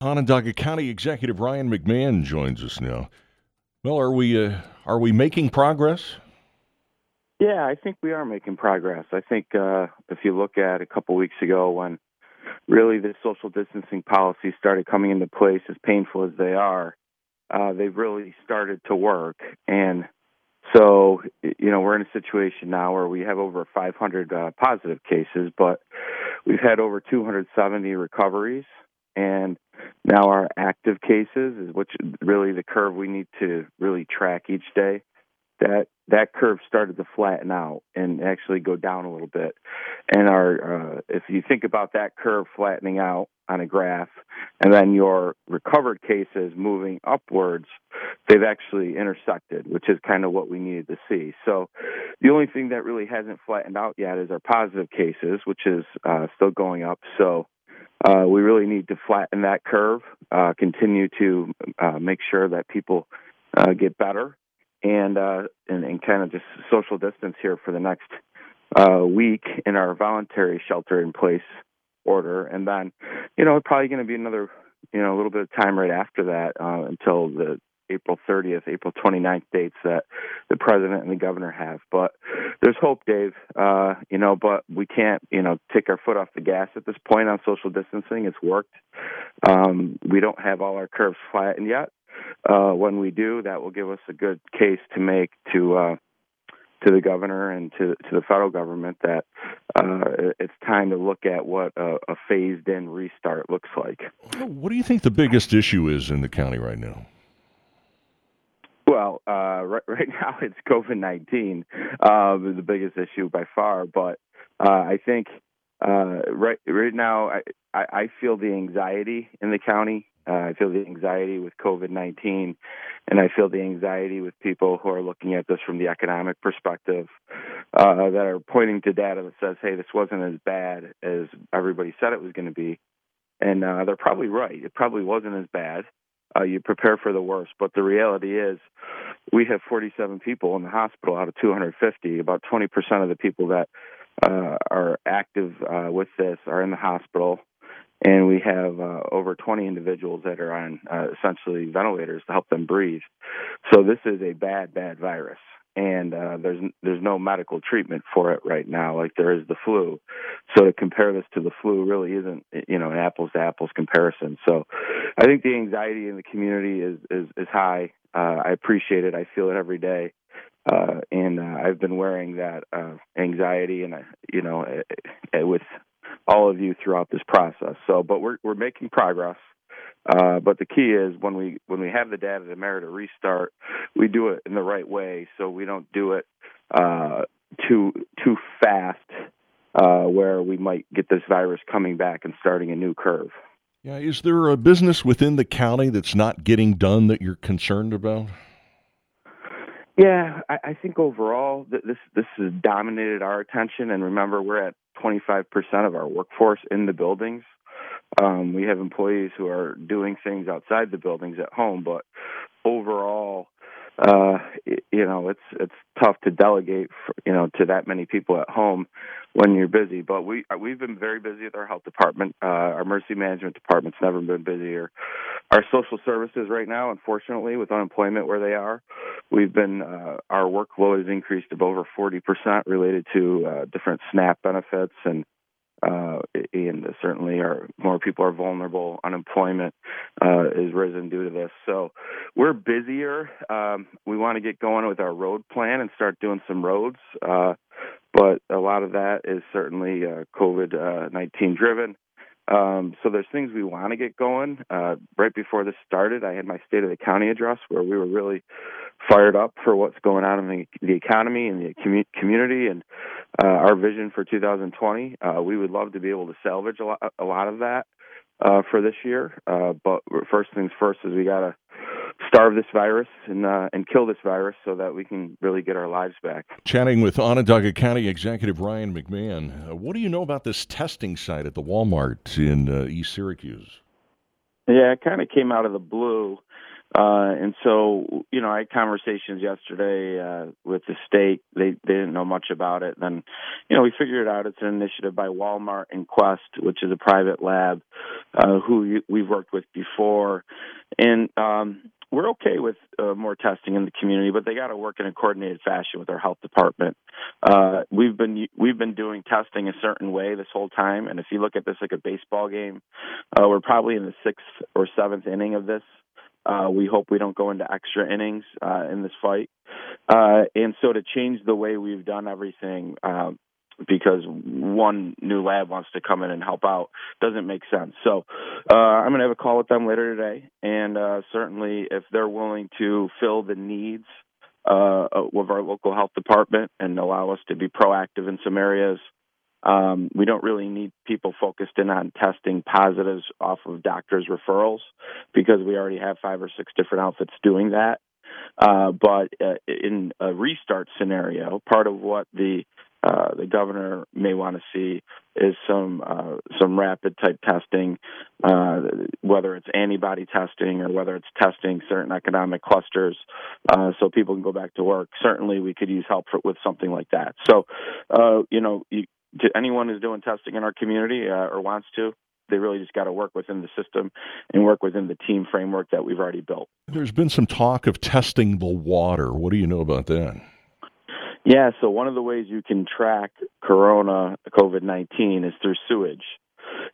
Onondaga County Executive Ryan McMahon joins us now. Well, are we uh, are we making progress? Yeah, I think we are making progress. I think uh, if you look at a couple weeks ago when really the social distancing policies started coming into place, as painful as they are, uh, they've really started to work. And so, you know, we're in a situation now where we have over 500 uh, positive cases, but we've had over 270 recoveries. And now our active cases is which really the curve we need to really track each day that that curve started to flatten out and actually go down a little bit. And our uh, if you think about that curve flattening out on a graph, and then your recovered cases moving upwards, they've actually intersected, which is kind of what we needed to see. So the only thing that really hasn't flattened out yet is our positive cases, which is uh, still going up. So uh, we really need to flatten that curve, uh, continue to uh, make sure that people uh, get better and uh, and, and kind of just social distance here for the next uh, week in our voluntary shelter in place order, and then you know probably going to be another you know a little bit of time right after that until the April 30th, April 29th dates that the president and the governor have. But there's hope, Dave. Uh, you know, but we can't, you know, take our foot off the gas at this point on social distancing. It's worked. Um, we don't have all our curves flattened yet, uh, when we do, that will give us a good case to make to uh, to the governor and to to the federal government that uh, it's time to look at what a, a phased in restart looks like. What do you think the biggest issue is in the county right now? Well, uh, right, right now it's COVID nineteen, uh, the biggest issue by far. But uh, I think uh, right right now I, I feel the anxiety in the county uh, I feel the anxiety with COVID 19, and I feel the anxiety with people who are looking at this from the economic perspective uh, that are pointing to data that says, hey, this wasn't as bad as everybody said it was going to be. And they're probably right. It probably wasn't as bad. Uh, you prepare for the worst, but the reality is, we have 47 people in the hospital out of 250. About 20% of the people that uh, are active uh, with this are in the hospital and we have uh, over 20 individuals that are on uh, essentially ventilators to help them breathe. So this is a bad, bad virus, and uh, there's there's no medical treatment for it right now, like there is the flu. So to compare this to the flu really isn't you know an apples to apples comparison. So I think the anxiety in the community is is, is high. Uh, I appreciate it. I feel it every day. Uh, and uh, I've been wearing that uh, anxiety, and uh, you know, uh, with all of you throughout this process. So, but we're we're making progress. Uh, but the key is when we when we have the data to merit a restart, we do it in the right way, so we don't do it uh, too too fast, uh, where we might get this virus coming back and starting a new curve. Yeah, is there a business within the county that's not getting done that you're concerned about? Yeah, I, I think overall this this has dominated our attention. And remember, we're at 25% of our workforce in the buildings. Um, we have employees who are doing things outside the buildings at home, but overall, uh, you know, it's it's tough to delegate, for, you know, to that many people at home when you're busy. But we we've been very busy with our health department. Uh, our emergency management department's never been busier. Our social services right now, unfortunately, with unemployment where they are, we've been uh, our workload has increased to over 40% related to uh, different SNAP benefits and uh, and certainly are more people are vulnerable. Unemployment uh, is risen due to this, so we're busier. Um, we want to get going with our road plan and start doing some roads, uh, but a lot of that is certainly uh, COVID uh, nineteen driven. Um, so there's things we want to get going. Uh, right before this started, I had my State of the County address where we were really fired up for what's going on in the, the economy and the commu- community and uh, our vision for 2020. Uh, we would love to be able to salvage a lot, a lot of that. uh, for this year. Uh, but first things first is we got to starve this virus and uh, and kill this virus so that we can really get our lives back. Chatting with Onondaga County Executive Ryan McMahon. Uh, what do you know about this testing site at the Walmart in uh, East Syracuse? Yeah, it kind of came out of the blue. Uh, and so, you know, I had conversations yesterday uh, with the state. They they didn't know much about it. Then, you know, we figured out it's an initiative by Walmart and Quest, which is a private lab uh, who we've worked with before, and um, we're okay with uh, more testing in the community, but they got to work in a coordinated fashion with our health department. Uh, we've been we've been doing testing a certain way this whole time, and if you look at this like a baseball game, uh, we're probably in the sixth or seventh inning of this. Uh, we hope we don't go into extra innings uh, in this fight. Uh, and so to change the way we've done everything, uh, because one new lab wants to come in and help out doesn't make sense. So uh, I'm going to have a call with them later today, and uh, certainly if they're willing to fill the needs uh, of our local health department and allow us to be proactive in some areas, um, we don't really need people focused in on testing positives off of doctors' referrals because we already have five or six different outfits doing that. Uh, but uh, in a restart scenario, part of what the uh, the governor may want to see is some uh, some rapid type testing, uh, whether it's antibody testing or whether it's testing certain economic clusters, uh, so people can go back to work. Certainly, we could use help for, with something like that. So, uh, you know, you, to anyone who's doing testing in our community uh, or wants to, they really just got to work within the system and work within the team framework that we've already built. There's been some talk of testing the water. What do you know about that? Yeah, so one of the ways you can track corona COVID 19 is through sewage.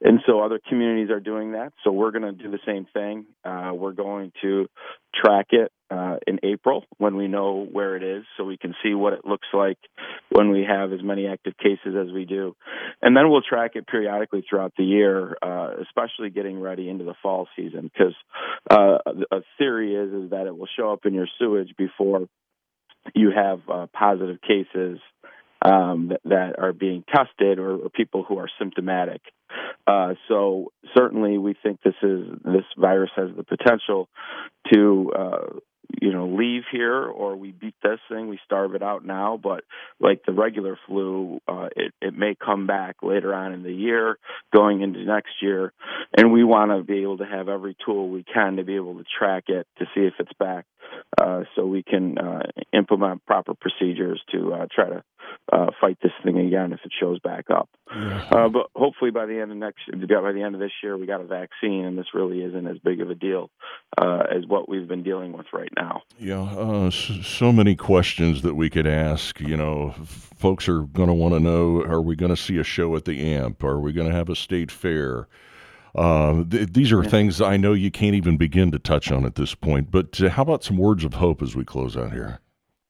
And so other communities are doing that. So we're going to do the same thing. Uh, we're going to track it uh, in April when we know where it is so we can see what it looks like when we have as many active cases as we do. And then we'll track it periodically throughout the year, uh, especially getting ready into the fall season because uh, a theory is, is that it will show up in your sewage before you have uh, positive cases um, that, that, are being tested or, or, people who are symptomatic. Uh, so certainly, we think this is this virus has the potential to uh, you know leave here or we beat this thing we starve it out now but like the regular flu uh it it may come back later on in the year going into next year and we want to be able to have every tool we can to be able to track it to see if it's back uh so we can uh implement proper procedures to uh try to uh fight this thing again if it shows back up uh but hopefully by the end of next by the end of this year we got a vaccine and this really isn't as big of a deal uh as what we've been dealing with right now now. Yeah, uh, so many questions that we could ask. You know, folks are going to want to know: Are we going to see a show at the AMP? Are we going to have a state fair? Uh, th- these are yeah. things I know you can't even begin to touch on at this point. But uh, how about some words of hope as we close out here?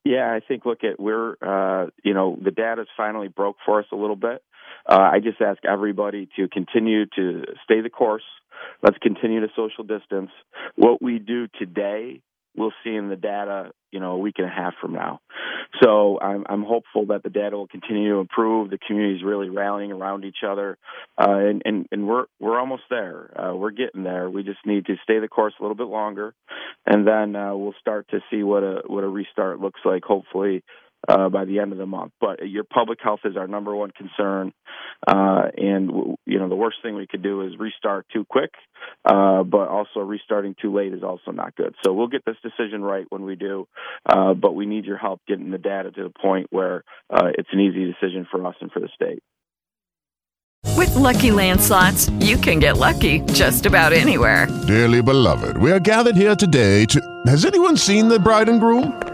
Yeah, I think look at we're uh, you know the data's finally broke for us a little bit. Uh, I just ask everybody to continue to stay the course. Let's continue to social distance. What we do today we'll see in the data, you know, a week and a half from now. So I'm, I'm hopeful that the data will continue to improve. The community is really rallying around each other, uh, and, and, and we're we're almost there. Uh, we're getting there. We just need to stay the course a little bit longer, and then uh, we'll start to see what a what a restart looks like. Hopefully, uh, by the end of the month. But your public health is our number one concern, uh, and you know the worst thing we could do is restart too quick, uh, but also restarting too late is also not good. So we'll get this decision right when we do, uh, but we need your help getting the data to the point where uh, it's an easy decision for us and for the state. With lucky landslots, you can get lucky just about anywhere. Dearly beloved, we are gathered here today to. Has anyone seen the bride and groom?